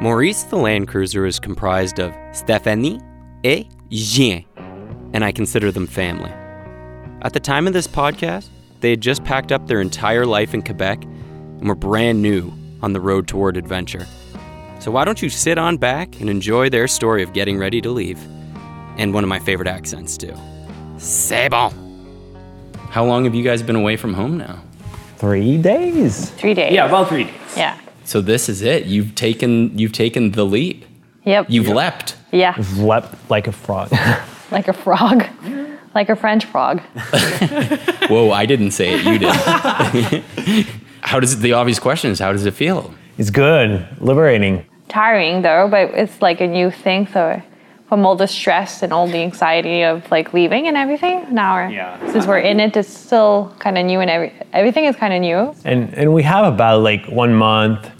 Maurice the Land Cruiser is comprised of Stéphanie et Jean, and I consider them family. At the time of this podcast, they had just packed up their entire life in Quebec and were brand new on the road toward adventure. So why don't you sit on back and enjoy their story of getting ready to leave? And one of my favorite accents, too. C'est bon. How long have you guys been away from home now? Three days. Three days. Yeah, about three days. Yeah. So this is it. You've taken you've taken the leap. Yep. You've leapt. yeah. Leapt like a frog. Like a frog. Like a French frog. Whoa, I didn't say it. You did. how does it, the obvious question is how does it feel? it's good. Liberating. Tiring though, but it's like a new thing. So from all the stress and all the anxiety of like leaving and everything, now we're, Yeah. since we're in it, it's still kind of new and every, everything is kind of new. And and we have about like one month,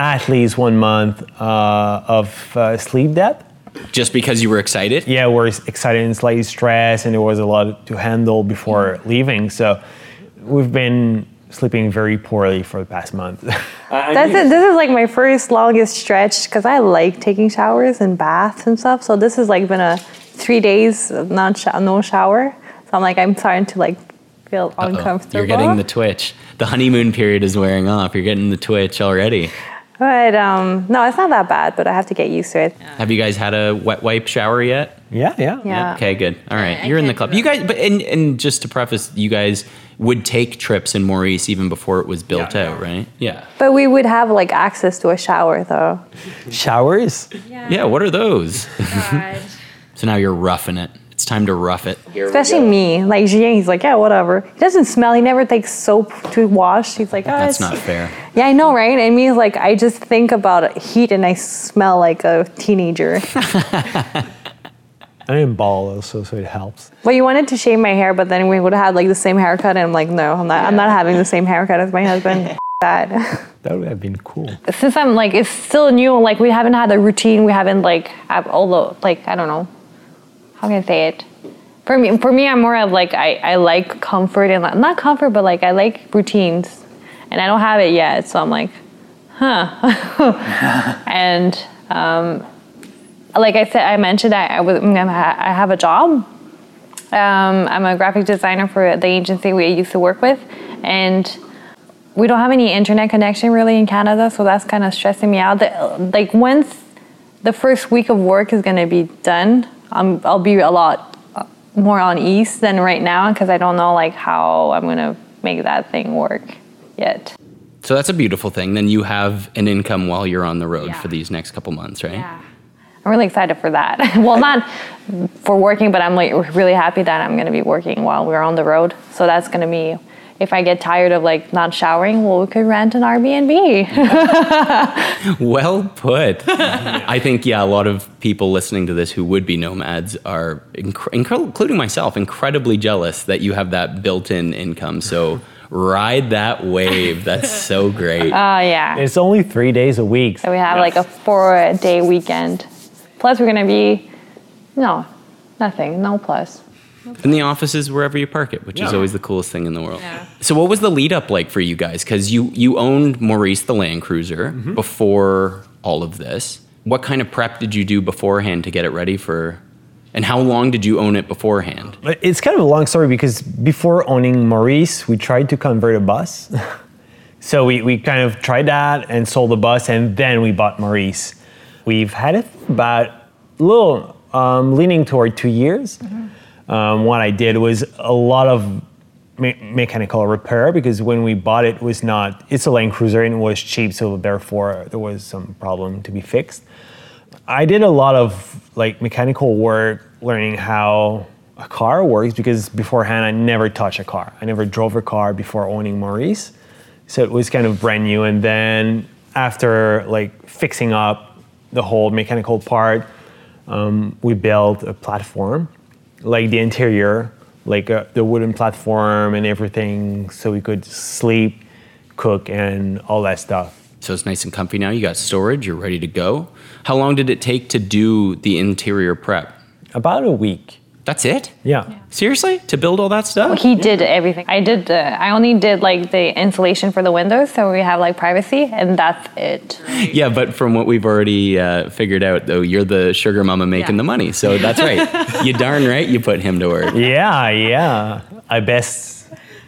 at least one month uh, of uh, sleep debt. Just because you were excited? Yeah, we're excited and slightly stressed, and there was a lot to handle before leaving. So we've been sleeping very poorly for the past month. That's it. This is like my first longest stretch because I like taking showers and baths and stuff. So this has like been a three days of not sh- no shower. So I'm like I'm starting to like feel uncomfortable. You're getting the twitch. The honeymoon period is wearing off. You're getting the twitch already. But um, no, it's not that bad. But I have to get used to it. Have you guys had a wet wipe shower yet? yeah, yeah, Yeah. Okay, good. All right, I you're in the club. You guys, but and and just to preface, you guys would take trips in Maurice even before it was built Yeah. out, right? Yeah. But we would have like access to a shower though. Showers. Yeah. What are those? God. So now you're roughing it. It's time to rough it. Especially me, like Julien, he's like, yeah, whatever. He doesn't smell. He never takes soap to wash. He's like, oh, That's it's- not fair. Yeah, I know, right? And me, like, I just think about heat and I smell like a teenager. I am bald also, so so it helps. Well, you wanted to shave my hair, but then we would have had like the same haircut, and I'm like, no, I'm not. I'm not having the same haircut as my husband. that. That would have been cool. Since I'm like, it's still new. Like we haven't had a routine. We haven't like have all the like I don't know. How can I say it? For me, for me, I'm more of like I, I like comfort and not comfort, but like I like routines, and I don't have it yet. So I'm like, huh. and um, like I said, I mentioned I I, was, I have a job. Um, I'm a graphic designer for the agency we used to work with, and we don't have any internet connection really in Canada, so that's kind of stressing me out. Like once the first week of work is gonna be done, um, I'll be a lot uh, more on ease than right now because I don't know like how I'm gonna make that thing work yet. So that's a beautiful thing. Then you have an income while you're on the road Yeah. for these next couple months, right? Yeah. I'm really excited for that. well, not for working, but I'm like really happy that I'm gonna be working while we're on the road. So that's gonna be. If I get tired of like not showering, well, we could rent an Airbnb. Well put. I think, yeah, a lot of people listening to this who would be nomads are, inc- inc- including myself, incredibly jealous that you have that built in income. So ride that wave. That's so great. Oh yeah. It's only three days a week. So we have like a four day weekend. Plus, we're gonna be no, nothing, no plus. In the office is wherever you park it, which is always the coolest thing in the world. Yeah. So, what was the lead up like for you guys? Because you you owned Maurice the Land Cruiser mm-hmm. before all of this. What kind of prep did you do beforehand to get it ready for? And how long did you own it beforehand? Uh, it's kind of a long story because before owning Maurice, we tried to convert a bus. so we, we kind of tried that and sold the bus, and then we bought Maurice. We've had it about a little um, leaning toward two years. Mm-hmm. Um, what I did was a lot of me- mechanical repair because when we bought it, it was not, it's a Land Cruiser and it was cheap, so therefore there was some problem to be fixed. I did a lot of like mechanical work, learning how a car works because beforehand I never touched a car. I never drove a car before owning Maurice, so it was kind of brand new. And then after like fixing up the whole mechanical part, um, we built a platform, like the interior, like uh, the wooden platform and everything, so we could sleep, cook, and all that stuff. So it's nice and comfy now. You got storage, you're ready to go. How long did it take to do the interior prep? About a week. That's it? Yeah. Seriously? To build all that stuff? He did everything. I did the. I only did like the insulation for the windows, so we have like privacy, and that's it. Yeah, but from what we've already uh, figured out, though, you're the sugar mama making Yeah. the money. So that's right. you darn right you put him to work. Yeah, yeah. I best.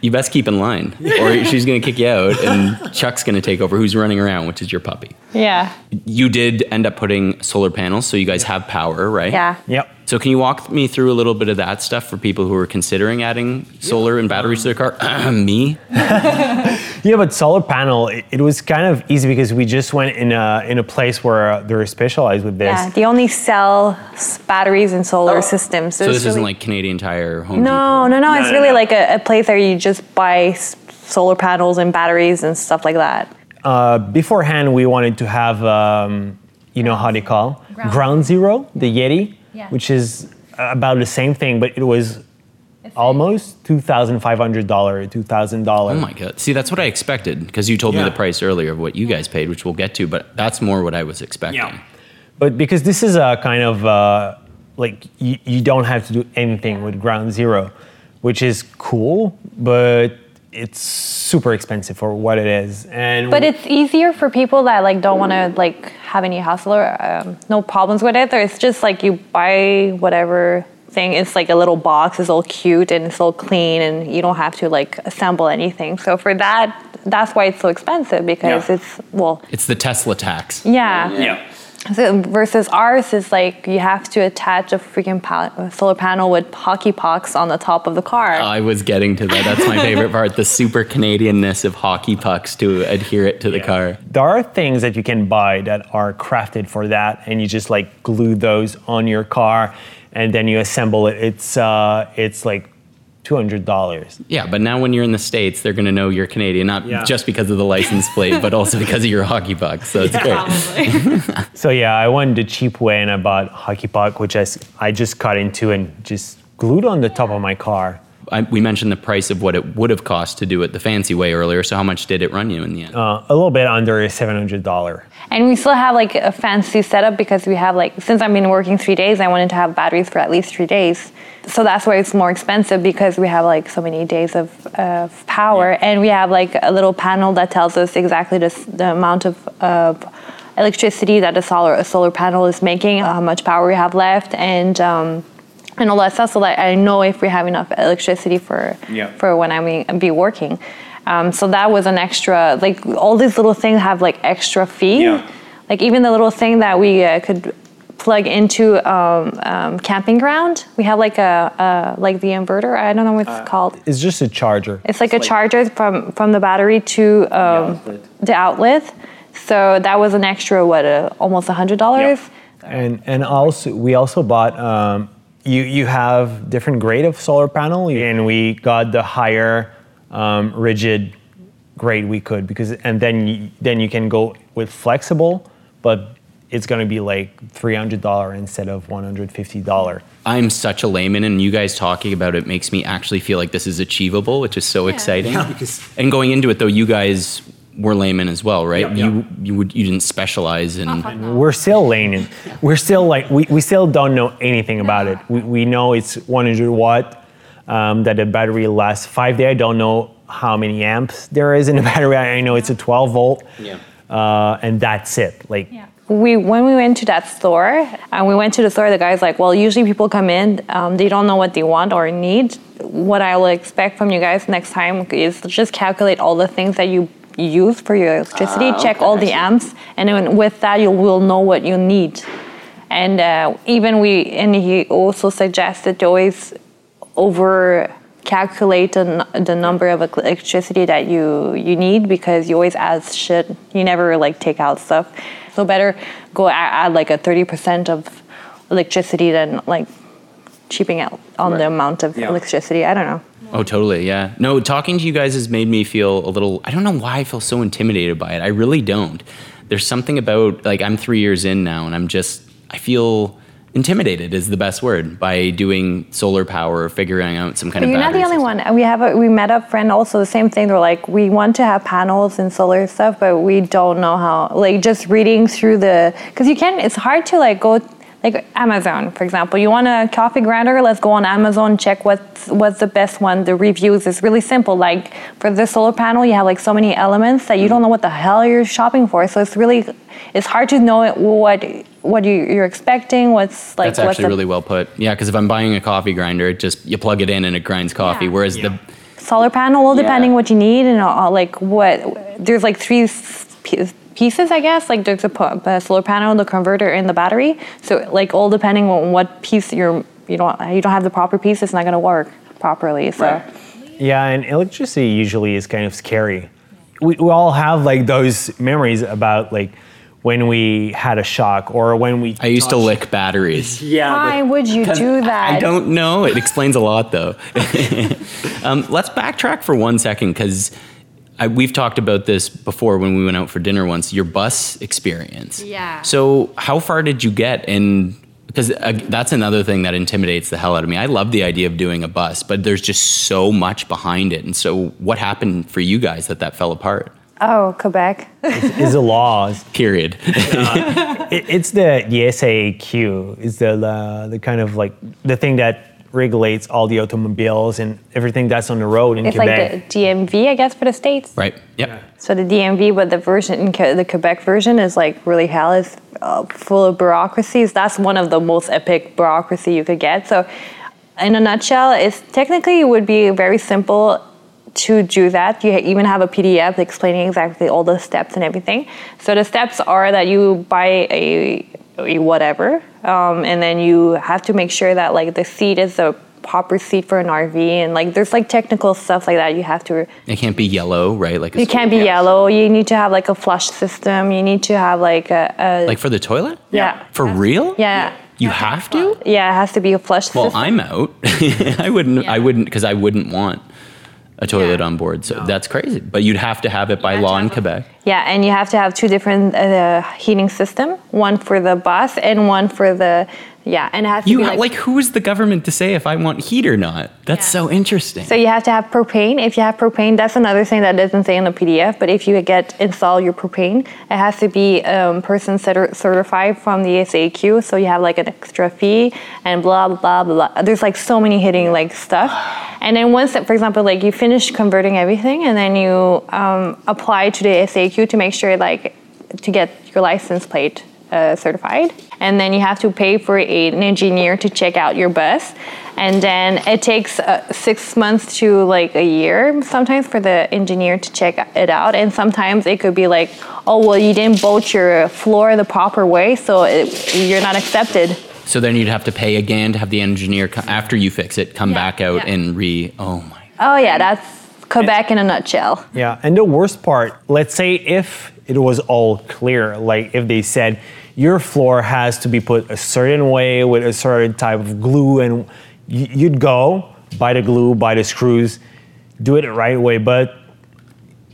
You best keep in line, or she's going to kick you out, and Chuck's going to take over, who's running around, which is your puppy. Yeah, You did end up putting solar panels, so you guys have power, right? yeah. Yep. So can you walk me through a little bit of that stuff for people who are considering adding solar and batteries to their car? me? Yeah, but solar panel, it, it was kind of easy because we just went in a in a place where uh, they're specialized with this. Yeah, they only sell batteries and solar systems. So it's this isn't like Canadian Tire, Home No, no, no. It's no, really no. like a, a place where you just buy solar panels and batteries and stuff like that. Uh, beforehand, we wanted to have, um, you know how they call Goal, zero, the Yeti, Yeah. which is about the same thing, but it was almost two thousand five hundred dollar, two thousand dollar. Oh my god! See, that's what I expected because you told me the price earlier of what you guys paid, which we'll get to. But that's more what I was expecting. Yeah. But because this is a kind of uh, like you, you don't have to do anything with Goal Zero, which is cool, but it's super expensive for what it is. And But it's easier for people that like don't want to like have any hassle or um, no problems with it. Or it's just like you buy whatever thing. It's like a little box. It's all cute and it's all clean, and you don't have to like assemble anything. So for that, that's why it's so expensive because Yeah. it's well, It's the Tesla tax. yeah. yeah. So versus ours is like you have to attach a freaking pa- solar panel with hockey pucks on the top of the car. I was getting to that. That's my favorite part. The super Canadianness of hockey pucks to adhere it to the car. There are things that you can buy that are crafted for that, and you just like glue those on your car, and then you assemble it. It's uh, it's like two hundred dollars. Yeah, but now when you're in the States, they're going to know you're Canadian, not Yeah. just because of the license plate, but also because of your hockey puck. So it's great. So yeah, I went the cheap way, and I bought hockey puck, which I I just cut into and just glued on the top of my car. I, we mentioned the price of what it would have cost to do it the fancy way earlier. So how much did it run you in the end? Uh, a little bit under seven hundred dollar. And we still have like a fancy setup because we have like since I've been working three days, I wanted to have batteries for at least three days. So that's why it's more expensive because we have like so many days of, of power, and we have like a little panel that tells us exactly the, the amount of, of electricity that the solar a solar panel is making, how much power we have left, and um, and all that stuff. So that I know if we have enough electricity for Yeah. for when I mean be working. Um, so that was an extra. Like all these little things have like extra fee. Yeah. Like even the little thing that we uh, could plug into um, um, camping ground. We have like a, a like the inverter. I don't know what it's called. It's just a charger. It's like a charger from from the battery to um, the outlet. So that was an extra what uh, almost a hundred dollars. And and also we also bought um, you you have different grade of solar panel and we got the higher um, rigid grade we could because and then you, then you can go with flexible but it's going to be like $300 instead of $150 I'm such a layman, and you guys talking about it makes me actually feel like this is achievable, which is so exciting. Yeah, because- and going into it, though, you guys were laymen as well, right? Yeah, yeah. You you would you didn't specialize in. we're still laymen. we're still like we, we still don't know anything about it we, we know it's 100 watt um, that the battery lasts five days i don't know how many amps there is in the battery i know it's a 12 volt Yeah. uh, and that's it like we when we went to that store and we went to the store the guy's like well usually people come in um, they don't know what they want or need what i will expect from you guys next time is just calculate all the things that you use for your electricity check all the amps and then with that you will know what you need. And uh, even we and he also suggested to always over calculate the, the number of electricity that you you need because you always add shit. You never like take out stuff. So better go a- add like a 30% of electricity than like cheaping out on the amount of electricity. I don't know Oh, totally. Yeah. No, talking to you guys has made me feel a little. I don't know why I feel so intimidated by it. I really don't. There's something about like I'm three years in now, and I'm just I feel intimidated is the best word by doing solar power or figuring out some kind But of. you're not the only system. one. We have a, we met a friend also the same thing. They're like, we want to have panels and solar stuff, but we don't know how. Like just reading through the because you can. It's hard to like go like Amazon, for example. You want a coffee grinder? Let's go on Amazon, check what's what's the best one. The reviews is really simple. Like for the solar panel, you have like so many elements that you don't know what the hell you're shopping for. So it's really it's hard to know what what you, you're expecting. What's like That's what's actually the really well put. Yeah, because if I'm buying a coffee grinder, it just you plug it in and it grinds coffee. Yeah. Whereas Yeah. the solar panel. Well, depending Yeah. what you need and all, like what there's like three s- p- pieces, I guess. Like there's a, a solar panel, the converter, and the battery. So like all depending on what piece you're you don't you don't have the proper piece, it's not gonna work properly. So. Yeah, and electricity usually is kind of scary. We, we all have like those memories about like when we had a shock or when we. I used to lick batteries. Yeah. Why would you do that? I don't know. It explains a lot, though. um, let's backtrack for one second because we've talked about this before when we went out for dinner once. Your bus experience. Yeah. So, how far did you get? And because uh, that's another thing that intimidates the hell out of me. I love the idea of doing a bus, but there's just so much behind it. And so, what happened for you guys that that fell apart? Oh, Quebec. is the laws. Period. It, it's the the SAQ. It's the, the the kind of like the thing that regulates all the automobiles and everything that's on the road in It's Quebec. like the DMV, I guess, for the states. right. Yep. So the DMV, but the version, in Que- the Quebec version, is like really hell. It's uh, full of bureaucracies. That's one of the most epic bureaucracy you could get. So, in a nutshell, it's technically it would be very simple to do that. You even have a PDF explaining exactly all the steps and everything. So the steps are that you buy a, a whatever, um, and then you have to make sure that like the seat is a proper seat for an RV, and like there's like technical stuff like that you have to It can't be yellow, right? Like it can't be yellow. You need to have like a flush system. You need to have like a, a Like for the toilet? yeah. For real? Yeah. You have to? Yeah, it has to be a flush Well, system. I'm out. I wouldn't. I wouldn't because I wouldn't want a toilet Yeah. on board. So that's crazy. But you'd have to have it by law in Quebec. Yeah, and you have to have two different uh, heating system. One for the bus and one for the yeah, and it has to You be like, like, who is the government to say if I want heat or not? That's Yeah. so interesting. So you have to have propane. If you have propane, that's another thing that doesn't say in the PDF. But if you get install your propane, it has to be um, person cer- certified from the SAQ. So you have like an extra fee and blah blah blah. blah. There's like so many hitting like stuff. And then once, for example, like you finish converting everything, and then you um, apply to the SAQ to make sure like to get your license plate uh, certified. And then you have to pay for a, an engineer to check out your bus. And then it takes uh, six months to like a year sometimes for the engineer to check it out. And sometimes it could be like, oh, well, you didn't bolt your floor the proper way, so it, you're not accepted. so then you'd have to pay again to have the engineer co- after you fix it come Yeah, back out yeah. and re. Oh my. Oh, yeah, that's Quebec in a nutshell. Yeah, and the worst part, let's say if it was all clear, like if they said your floor has to be put a certain way with a certain type of glue, and you'd go buy the glue, buy the screws, do it the right way, but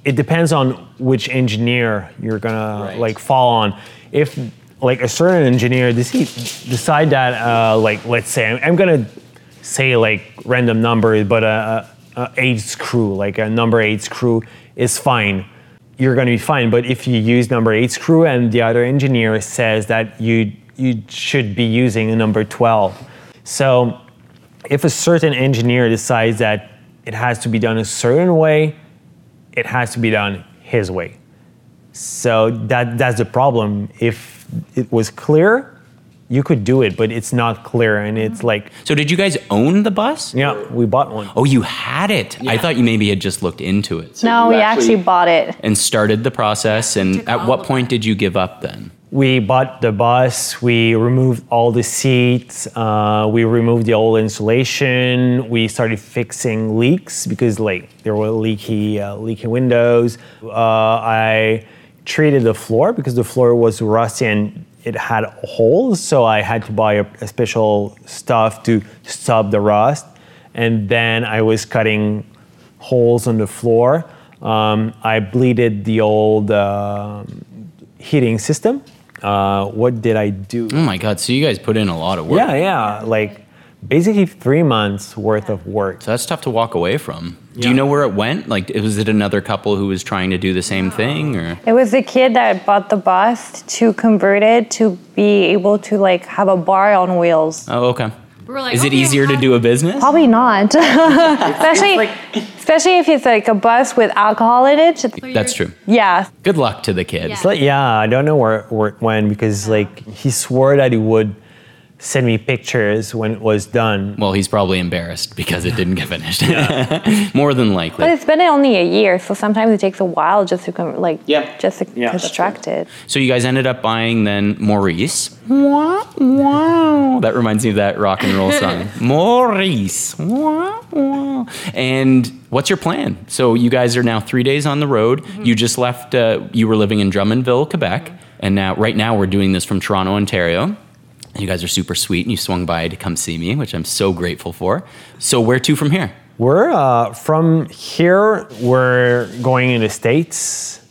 it depends on which engineer you're gonna Right. like fall on. If like a certain engineer decide that, uh, like let's say I'm, I'm gonna say like random numbers, but a, Uh, eight screw, like a number eight screw, is fine. You're gonna be fine. But if you use number eight screw and the other engineer says that you you should be using a number twelve, so if a certain engineer decides that it has to be done a certain way, it has to be done his way. So that that's the problem. If it was clear, you could do it, but it's not clear, and it's like, So did you guys own the bus? yeah, we bought one. Oh, you had it. I thought you maybe had just looked into it no, you we actually- actually bought it. and started the process. And at what point did you give up then? We bought the bus. We removed all the seats. Uh, we removed the old insulation. We started fixing leaks because like there were leaky, uh, leaky windows. Uh, I treated the floor because the floor was rusty and it had holes. So I had to buy a, a special stuff to stop the rust. And then I was cutting holes on the floor. Um, I bleeded the old. um heating system. Uh, what did I do? Oh my God. So you guys put in a lot of work. Yeah, yeah, like basically three months worth of work. So that's tough to walk away from. Do you know where it went? Like, was it another couple who was trying to do the same thing, or It was the kid that bought the bus to convert it to be able to like have a bar on wheels. oh, okay. We're like, Is it okay, easier to do a business? Probably not, especially especially if it's like a bus with alcohol in it. That's true. Yeah, Good luck to the kid. Yeah. But yeah, I don't know where, where it went because like he swore that he would send me pictures when it was done. Well, he's probably embarrassed because it didn't get finished. More than likely. but it's been only a year, so sometimes it takes a while just to come like Yeah. just to Yeah, construct it. So you guys ended up buying then Maurice. Wow, wow. That reminds me of that rock and roll song. Maurice. Wow, wow. And what's your plan? So you guys are now three days on the road. You just left. Uh, you were living in Drummondville, Quebec, and now right now we're doing this from Toronto, Ontario. You guys are super sweet, and you swung by to come see me, which I'm so grateful for. So where to from here? We're uh, from here. We're going in the states,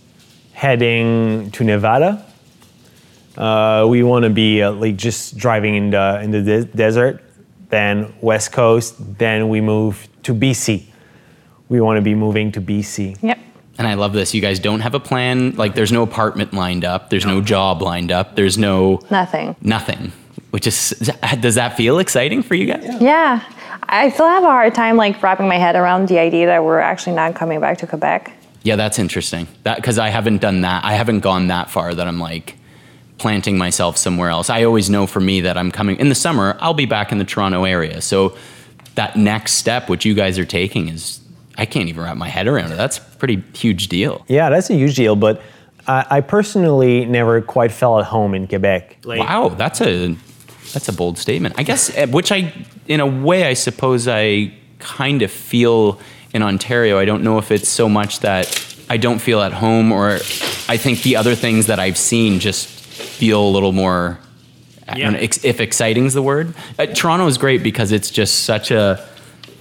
heading to Nevada. Uh, we want to be uh, like just driving in the in the de- desert, then West Coast. Then we move to BC. We want to be moving to BC. Yep. And I love this. You guys don't have a plan. Like, there's no apartment lined up. There's no job lined up. There's no Nothing. nothing. Which is, does that feel exciting for you guys? Yeah, I still have a hard time like wrapping my head around the idea that we're actually not coming back to Quebec. Yeah, that's interesting. That because I haven't done that. I haven't gone that far that I'm like planting myself somewhere else. I always know for me that I'm coming in the summer. I'll be back in the Toronto area. So that next step, which you guys are taking, is I can't even wrap my head around it. That's a pretty huge deal. Yeah, that's a huge deal. But I, I personally never quite felt at home in Quebec. Like, Wow, that's a that's a bold statement. I guess, uh, which I, in a way, I suppose I kind of feel in Ontario. I don't know if it's so much that I don't feel at home, or I think the other things that I've seen just feel a little more. I don't know, if exciting is the word, uh, Toronto is great because it's just such a.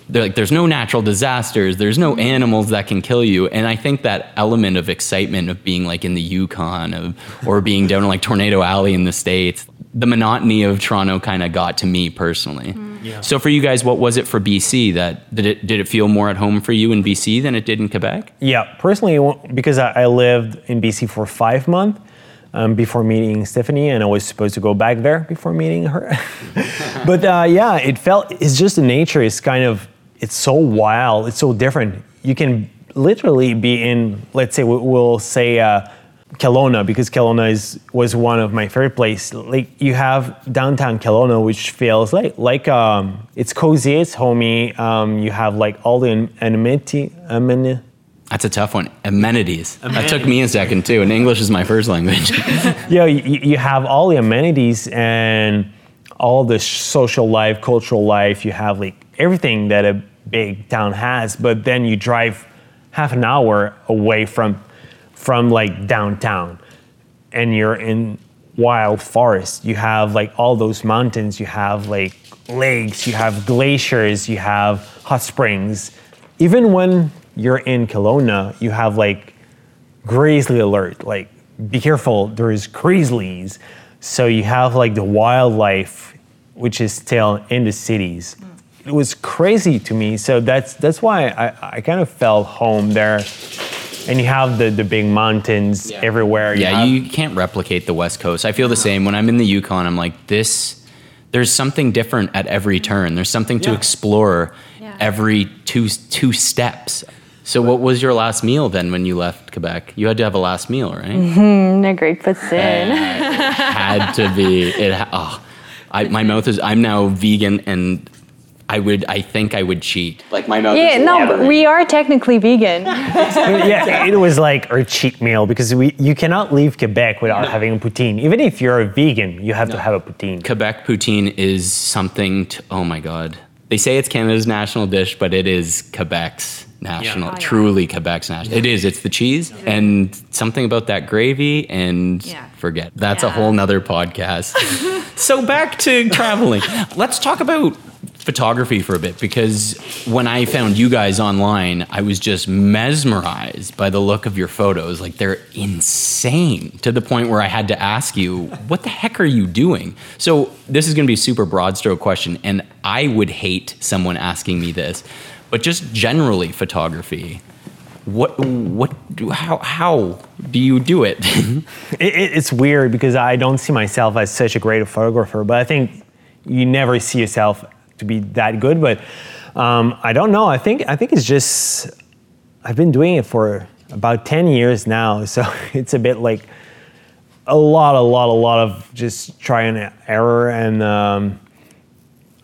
Like, there's no natural disasters. There's no animals that can kill you, and I think that element of excitement of being like in the Yukon, of or being down in like Tornado Alley in the states, the monotony of Toronto kind of got to me personally. So for you guys, what was it for BC? That did it did it feel more at home for you in BC than it did in Quebec? Yeah, personally, because I, I lived in BC for five months um, before meeting Stephanie, and I was supposed to go back there before meeting her. but uh, yeah, it felt it's just the nature is kind of it's so wild, it's so different. You can literally be in, let's say, we- we'll say. Uh, Kelowna, because Kelowna is was one of my favorite places. Like you have downtown Kelowna, which feels like like um, it's cozy, it's homey. Um, you have like all the amenity, amenity, That's a tough one. Amenities. That took me a second too, and English is my first language. yeah, you, you have all the amenities and all the social life, cultural life. You have like everything that a big town has, but then you drive half an hour away from from like downtown, and you're in wild forest. You have like all those mountains. You have like lakes. You have glaciers. You have hot springs. Even when you're in Kelowna, you have like grizzly alert like be careful there's grizzlies so you have like the wildlife which is still in the cities it was crazy to me so that's that's why i, I kind of felt home there and you have the, the big mountains everywhere yeah, have- you can't replicate the West Coast. I feel the same. When I'm in the Yukon, I'm like, this, there's something different at every turn. There's something to Yeah. explore Yeah. every two, two steps. So, what was your last meal then when you left Quebec? You had to have a last meal, right? In mm-hmm. a great position. Uh, had to be. It. ha- Oh, I, my mouth is. I'm now vegan, and I would. I think I would cheat. Like my mouth. yeah, is no, but we are technically vegan. yeah, it was like our cheat meal because we you cannot leave Quebec without having a poutine. Even if you're a vegan, you have to have a poutine. Quebec poutine is something. To, oh my god! They say it's Canada's national dish, but it is Quebec's national. Oh, yeah. Truly Quebec's national. It is. It's the cheese and something about that gravy and Yeah. forget. That's a whole nother podcast. so back to traveling. Let's talk about photography for a bit because when I found you guys online, I was just mesmerized by the look of your photos. Like they're insane to the point where I had to ask you, what the heck are you doing? So this is going to be a super broad stroke question, and I would hate someone asking me this. but just generally photography. What what how how do you do it? It, it, it's weird because I don't see myself as such a great photographer, but I think you never see yourself to be that good. But um, I don't know. I think I think it's just I've been doing it for about ten years now, so it's a bit like a lot, a lot, a lot of just try and error and. Um,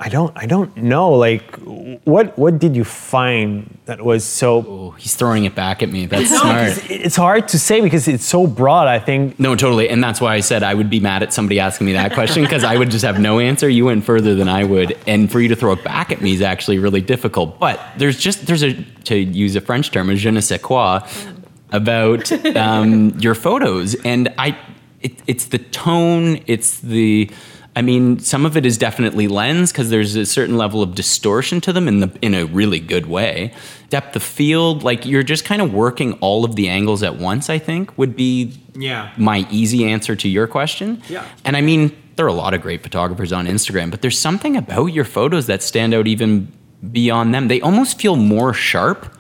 I don't I don't know like what what did you find that was so oh, he's throwing it back at me. That's No, smart. it's hard to say because it's so broad I think No, totally. And that's why I said I would be mad at somebody asking me that question because I would just have no answer. You went further than I would. And for you to throw it back at me is actually really difficult. But there's just, there's a, to use a French term, a je ne sais quoi, about um, your photos. And I, it, it's the tone, it's the, I mean, some of it is definitely lens because there's a certain level of distortion to them in the in a really good way. Depth of field, like you're just kind of working all of the angles at once. I think would be Yeah. my easy answer to your question. Yeah. And I mean, there are a lot of great photographers on Instagram, but there's something about your photos that stand out even beyond them. They almost feel more sharp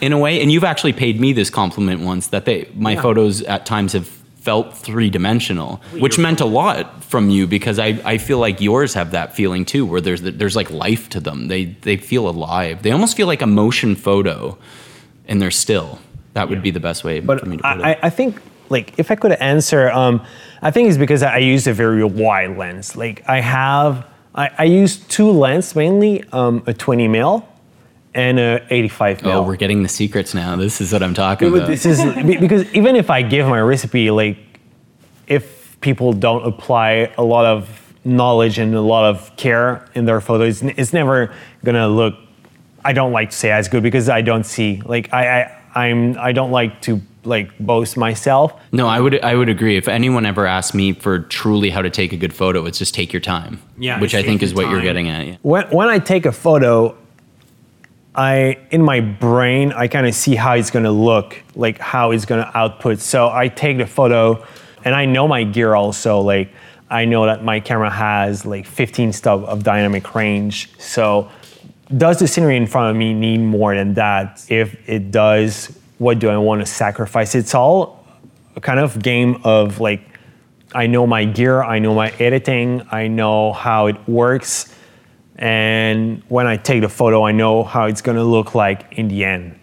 in a way. And you've actually paid me this compliment once that they my Yeah. photos at times have felt three dimensional, which meant a lot from you because I, I feel like yours have that feeling too, where there's there's like life to them. They they feel alive. They almost feel like a motion photo, and they're still. That would be the best way But for me to put it. I, I think, like, if I could answer, um, I think it's because I use a very wide lens. Like, I have, I, I use two lenses mainly, um, a 20 mil and a 85 mil. Oh, we're getting the secrets now. This is what I'm talking But about. this is because even if I give my recipe, like, if people don't apply a lot of knowledge and a lot of care in their photos, it's never gonna look. I don't like to say as good because I don't see like I, I I'm I don't like to like boast myself. No, I would I would agree. If anyone ever asked me for truly how to take a good photo, it's just take your time. Yeah, which I think is what you're getting at. Yeah. When when I take a photo, I in my brain I kind of see how it's gonna look, like how it's gonna output. So I take the photo, and I know my gear also. Like I know that my camera has like 15 stop of dynamic range. So does the scenery in front of me need more than that? If it does, what do I want to sacrifice? It's all a kind of game of like I know my gear, I know my editing, I know how it works. And when I take the photo, I know how it's gonna look like in the end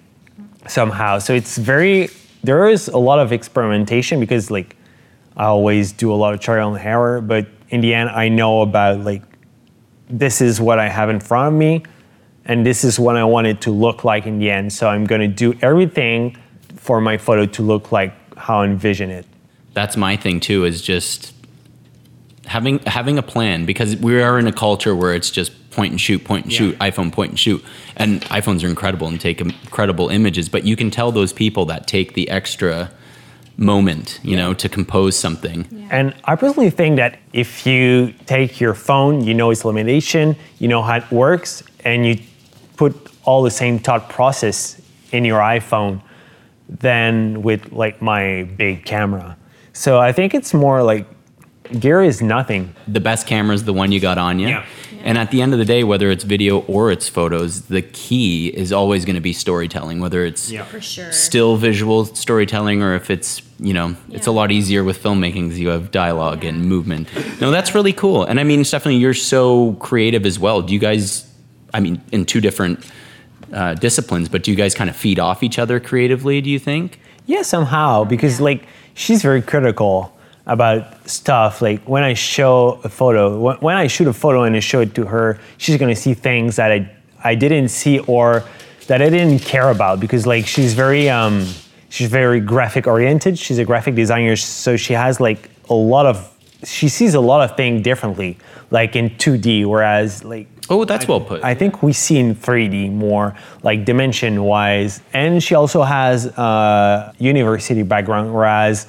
somehow. So it's very, there is a lot of experimentation because like I always do a lot of trial and error, but in the end, I know about like, this is what I have in front of me and this is what I want it to look like in the end. So I'm gonna do everything for my photo to look like how I envision it. That's my thing too. Is just having having a plan because we are in a culture where it's just point and shoot, point and shoot, iPhone, point and shoot, and iPhones are incredible and take incredible images. But you can tell those people that take the extra moment, you know, to compose something. And I personally think that if you take your phone, you know its limitation, you know how it works, and you put all the same thought process in your iPhone than with like my big camera. So I think it's more like gear is nothing. the best camera is the one you got on you. Yeah. And at the end of the day, whether it's video or it's photos, the key is always going to be storytelling, whether it's yeah. For sure. still visual storytelling or if it's, you know, it's a lot easier with filmmaking because you have dialogue and movement. No, that's really cool. And I mean, Stephanie, you're so creative as well. Do you guys, I mean, in two different uh, disciplines, but do you guys kind of feed off each other creatively, do you think? Yeah, somehow, because like she's very critical about stuff. Like when I show a photo, when, I shoot a photo and I show it to her, she's gonna see things that I I didn't see or that I didn't care about because like she's very um she's very graphic oriented. She's a graphic designer, so she has like a lot of she sees a lot of things differently, like in 2D, whereas like Oh, that's well put. I think we see in 3D more, like dimension wise. And she also has a university background, whereas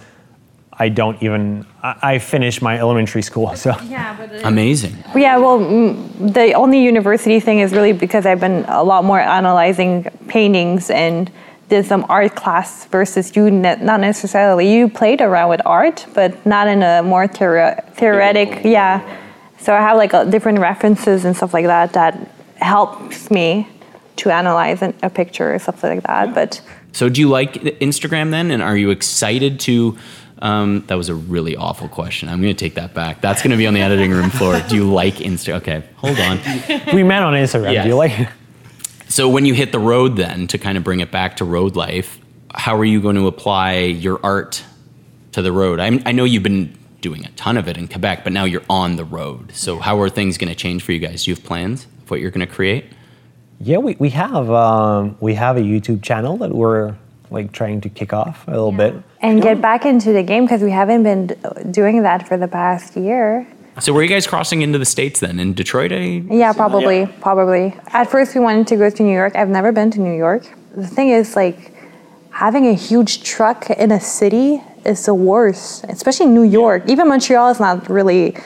I don't even, I, I finished my elementary school. So Yeah, but it, Amazing. Yeah, well, mm, the only university thing is really because I've been a lot more analyzing paintings and did some art class versus you, ne- not necessarily. You played around with art, but not in a more theore- theoretic, yeah. So I have like a, different references and stuff like that that helps me to analyze an, a picture or something like that. But So do you like Instagram then? And are you excited to? Um, that was a really awful question. I'm going to take that back. That's going to be on the editing room floor. Do you like Insta? Okay, hold on. we met on Instagram. Yes. Do you like? So when you hit the road, then to kind of bring it back to road life, how are you going to apply your art to the road? I, I know you've been doing a ton of it in Quebec, but now you're on the road. So how are things going to change for you guys? Do you have plans of what you're going to create? Yeah, we, we have um, we have a YouTube channel that we're like trying to kick off a little bit. And get back into the game because we haven't been doing that for the past year. So were you guys crossing into the states then in Detroit? I, Yeah, probably, probably. At first, we wanted to go to New York. I've never been to New York. The thing is, like, having a huge truck in a city is the worst, especially New York. Even Montreal is not really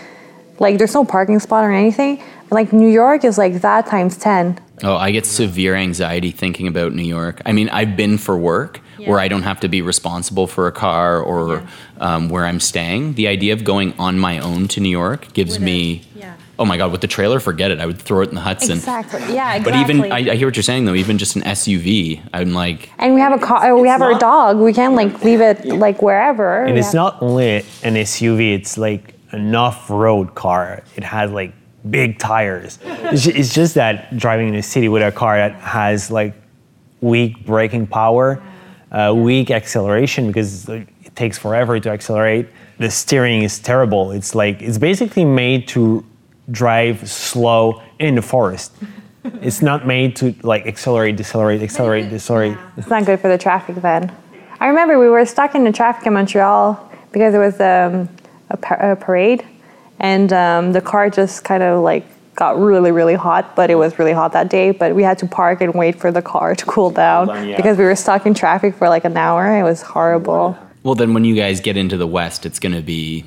like there's no parking spot or anything. But like New York is like that times ten. Oh, I get severe anxiety thinking about New York. I mean, I've been for work where I don't have to be responsible for a car or um, where I'm staying. The idea of going on my own to New York gives me, yeah. oh my God, with the trailer, forget it. I would throw it in the Hudson. Exactly. Yeah, Exactly. But even, I, I hear what you're saying though, even just an SUV, I'm like, and we have a car. We have our dog. We can't like leave it like wherever. And We it's have- not only an SUV; it's like an off-road car. It has like big tires. It's, just that driving in a city with a car that has like weak braking power, uh, weak acceleration because it takes forever to accelerate. The steering is terrible. It's like it's basically made to drive slow in the forest. It's not made to like accelerate, decelerate, accelerate, decelerate. It's not good for the traffic then. I remember we were stuck in the traffic in Montreal because there was um, a, par- a parade, and um, the car just kind of like got really, really hot. But it was really hot that day. But we had to park and wait for the car to cool down down, yeah. because we were stuck in traffic for like an hour. It was horrible. well, then when you guys get into the West, it's going to be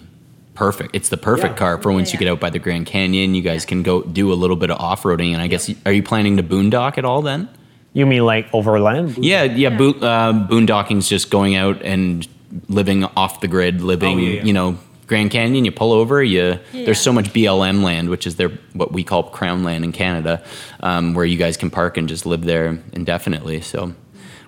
perfect. It's the perfect car for once you get out by the Grand Canyon. You guys can go do a little bit of off roading. And I guess, are you planning to boondock at all then? You mean like overland? Yeah, yeah. Bo- uh, boondocking's just going out and living off the grid, living, Oh, yeah, yeah. you know, Grand Canyon. You pull over. You there's so much BLM land, which is their what we call crown land in Canada, um, where you guys can park and just live there indefinitely. So,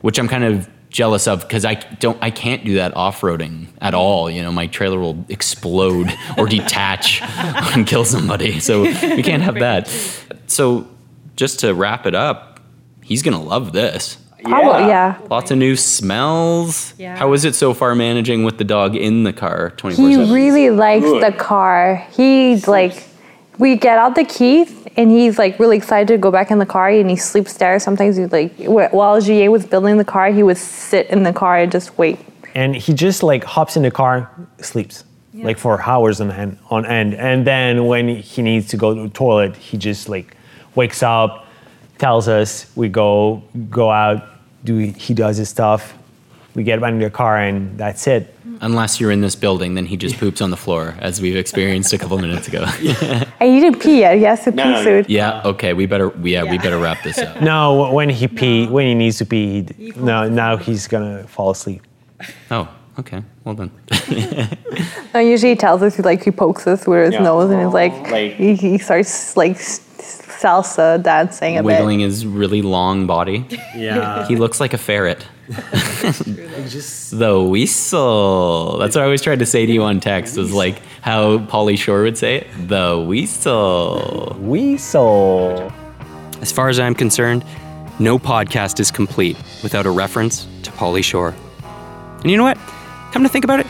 which I'm kind of jealous of because I don't, I can't do that off roading at all. You know, my trailer will explode or detach and kill somebody. So we can't have that. So, just to wrap it up, he's gonna love this. Probably, yeah. Lots of new smells. Yeah. How is it so far managing with the dog in the car 24 He really likes the car. He's like, we get out the keys and he's like really excited to go back in the car and he sleeps there. Sometimes he's like, while GA was building the car, he would sit in the car and just wait. and he just like hops in the car, sleeps like for hours on end, on end, and then when he needs to go to the toilet, he just like wakes up, tells us, we go go out, do he does his stuff, we get back in the car, and that's it. Unless you're in this building, then he just poops on the floor, as we've experienced a couple minutes ago. And he didn't pee yet. He has to pee soon. yeah. Okay. We better. Yeah, We better wrap this up. No, when he pee, when he needs to pee, he, no, now he's gonna fall asleep. Oh. Okay. Well done. No, usually he tells us he like he pokes us with his Yeah. nose and it's like, oh, Like- he, he starts like s- salsa dancing a Wiggling his really long body. Yeah. He looks like a ferret. the weasel. That's what I always tried to say to you on text. Was like how Pauly Shore would say it. The weasel. Weasel. As far as I'm concerned, no podcast is complete without a reference to Pauly Shore. And you know what? Come to think about it,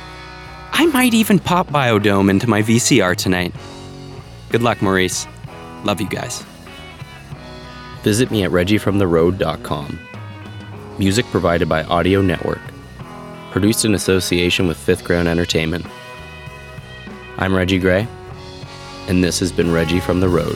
I might even pop Biodome into my VCR tonight. Good luck, Maurice. Love you guys. Visit me at reggiefromtheroad.com. Music provided by Audio Network. Produced in association with Fifth Ground Entertainment. I'm Reggie Gray, and this has been Reggie from the Road.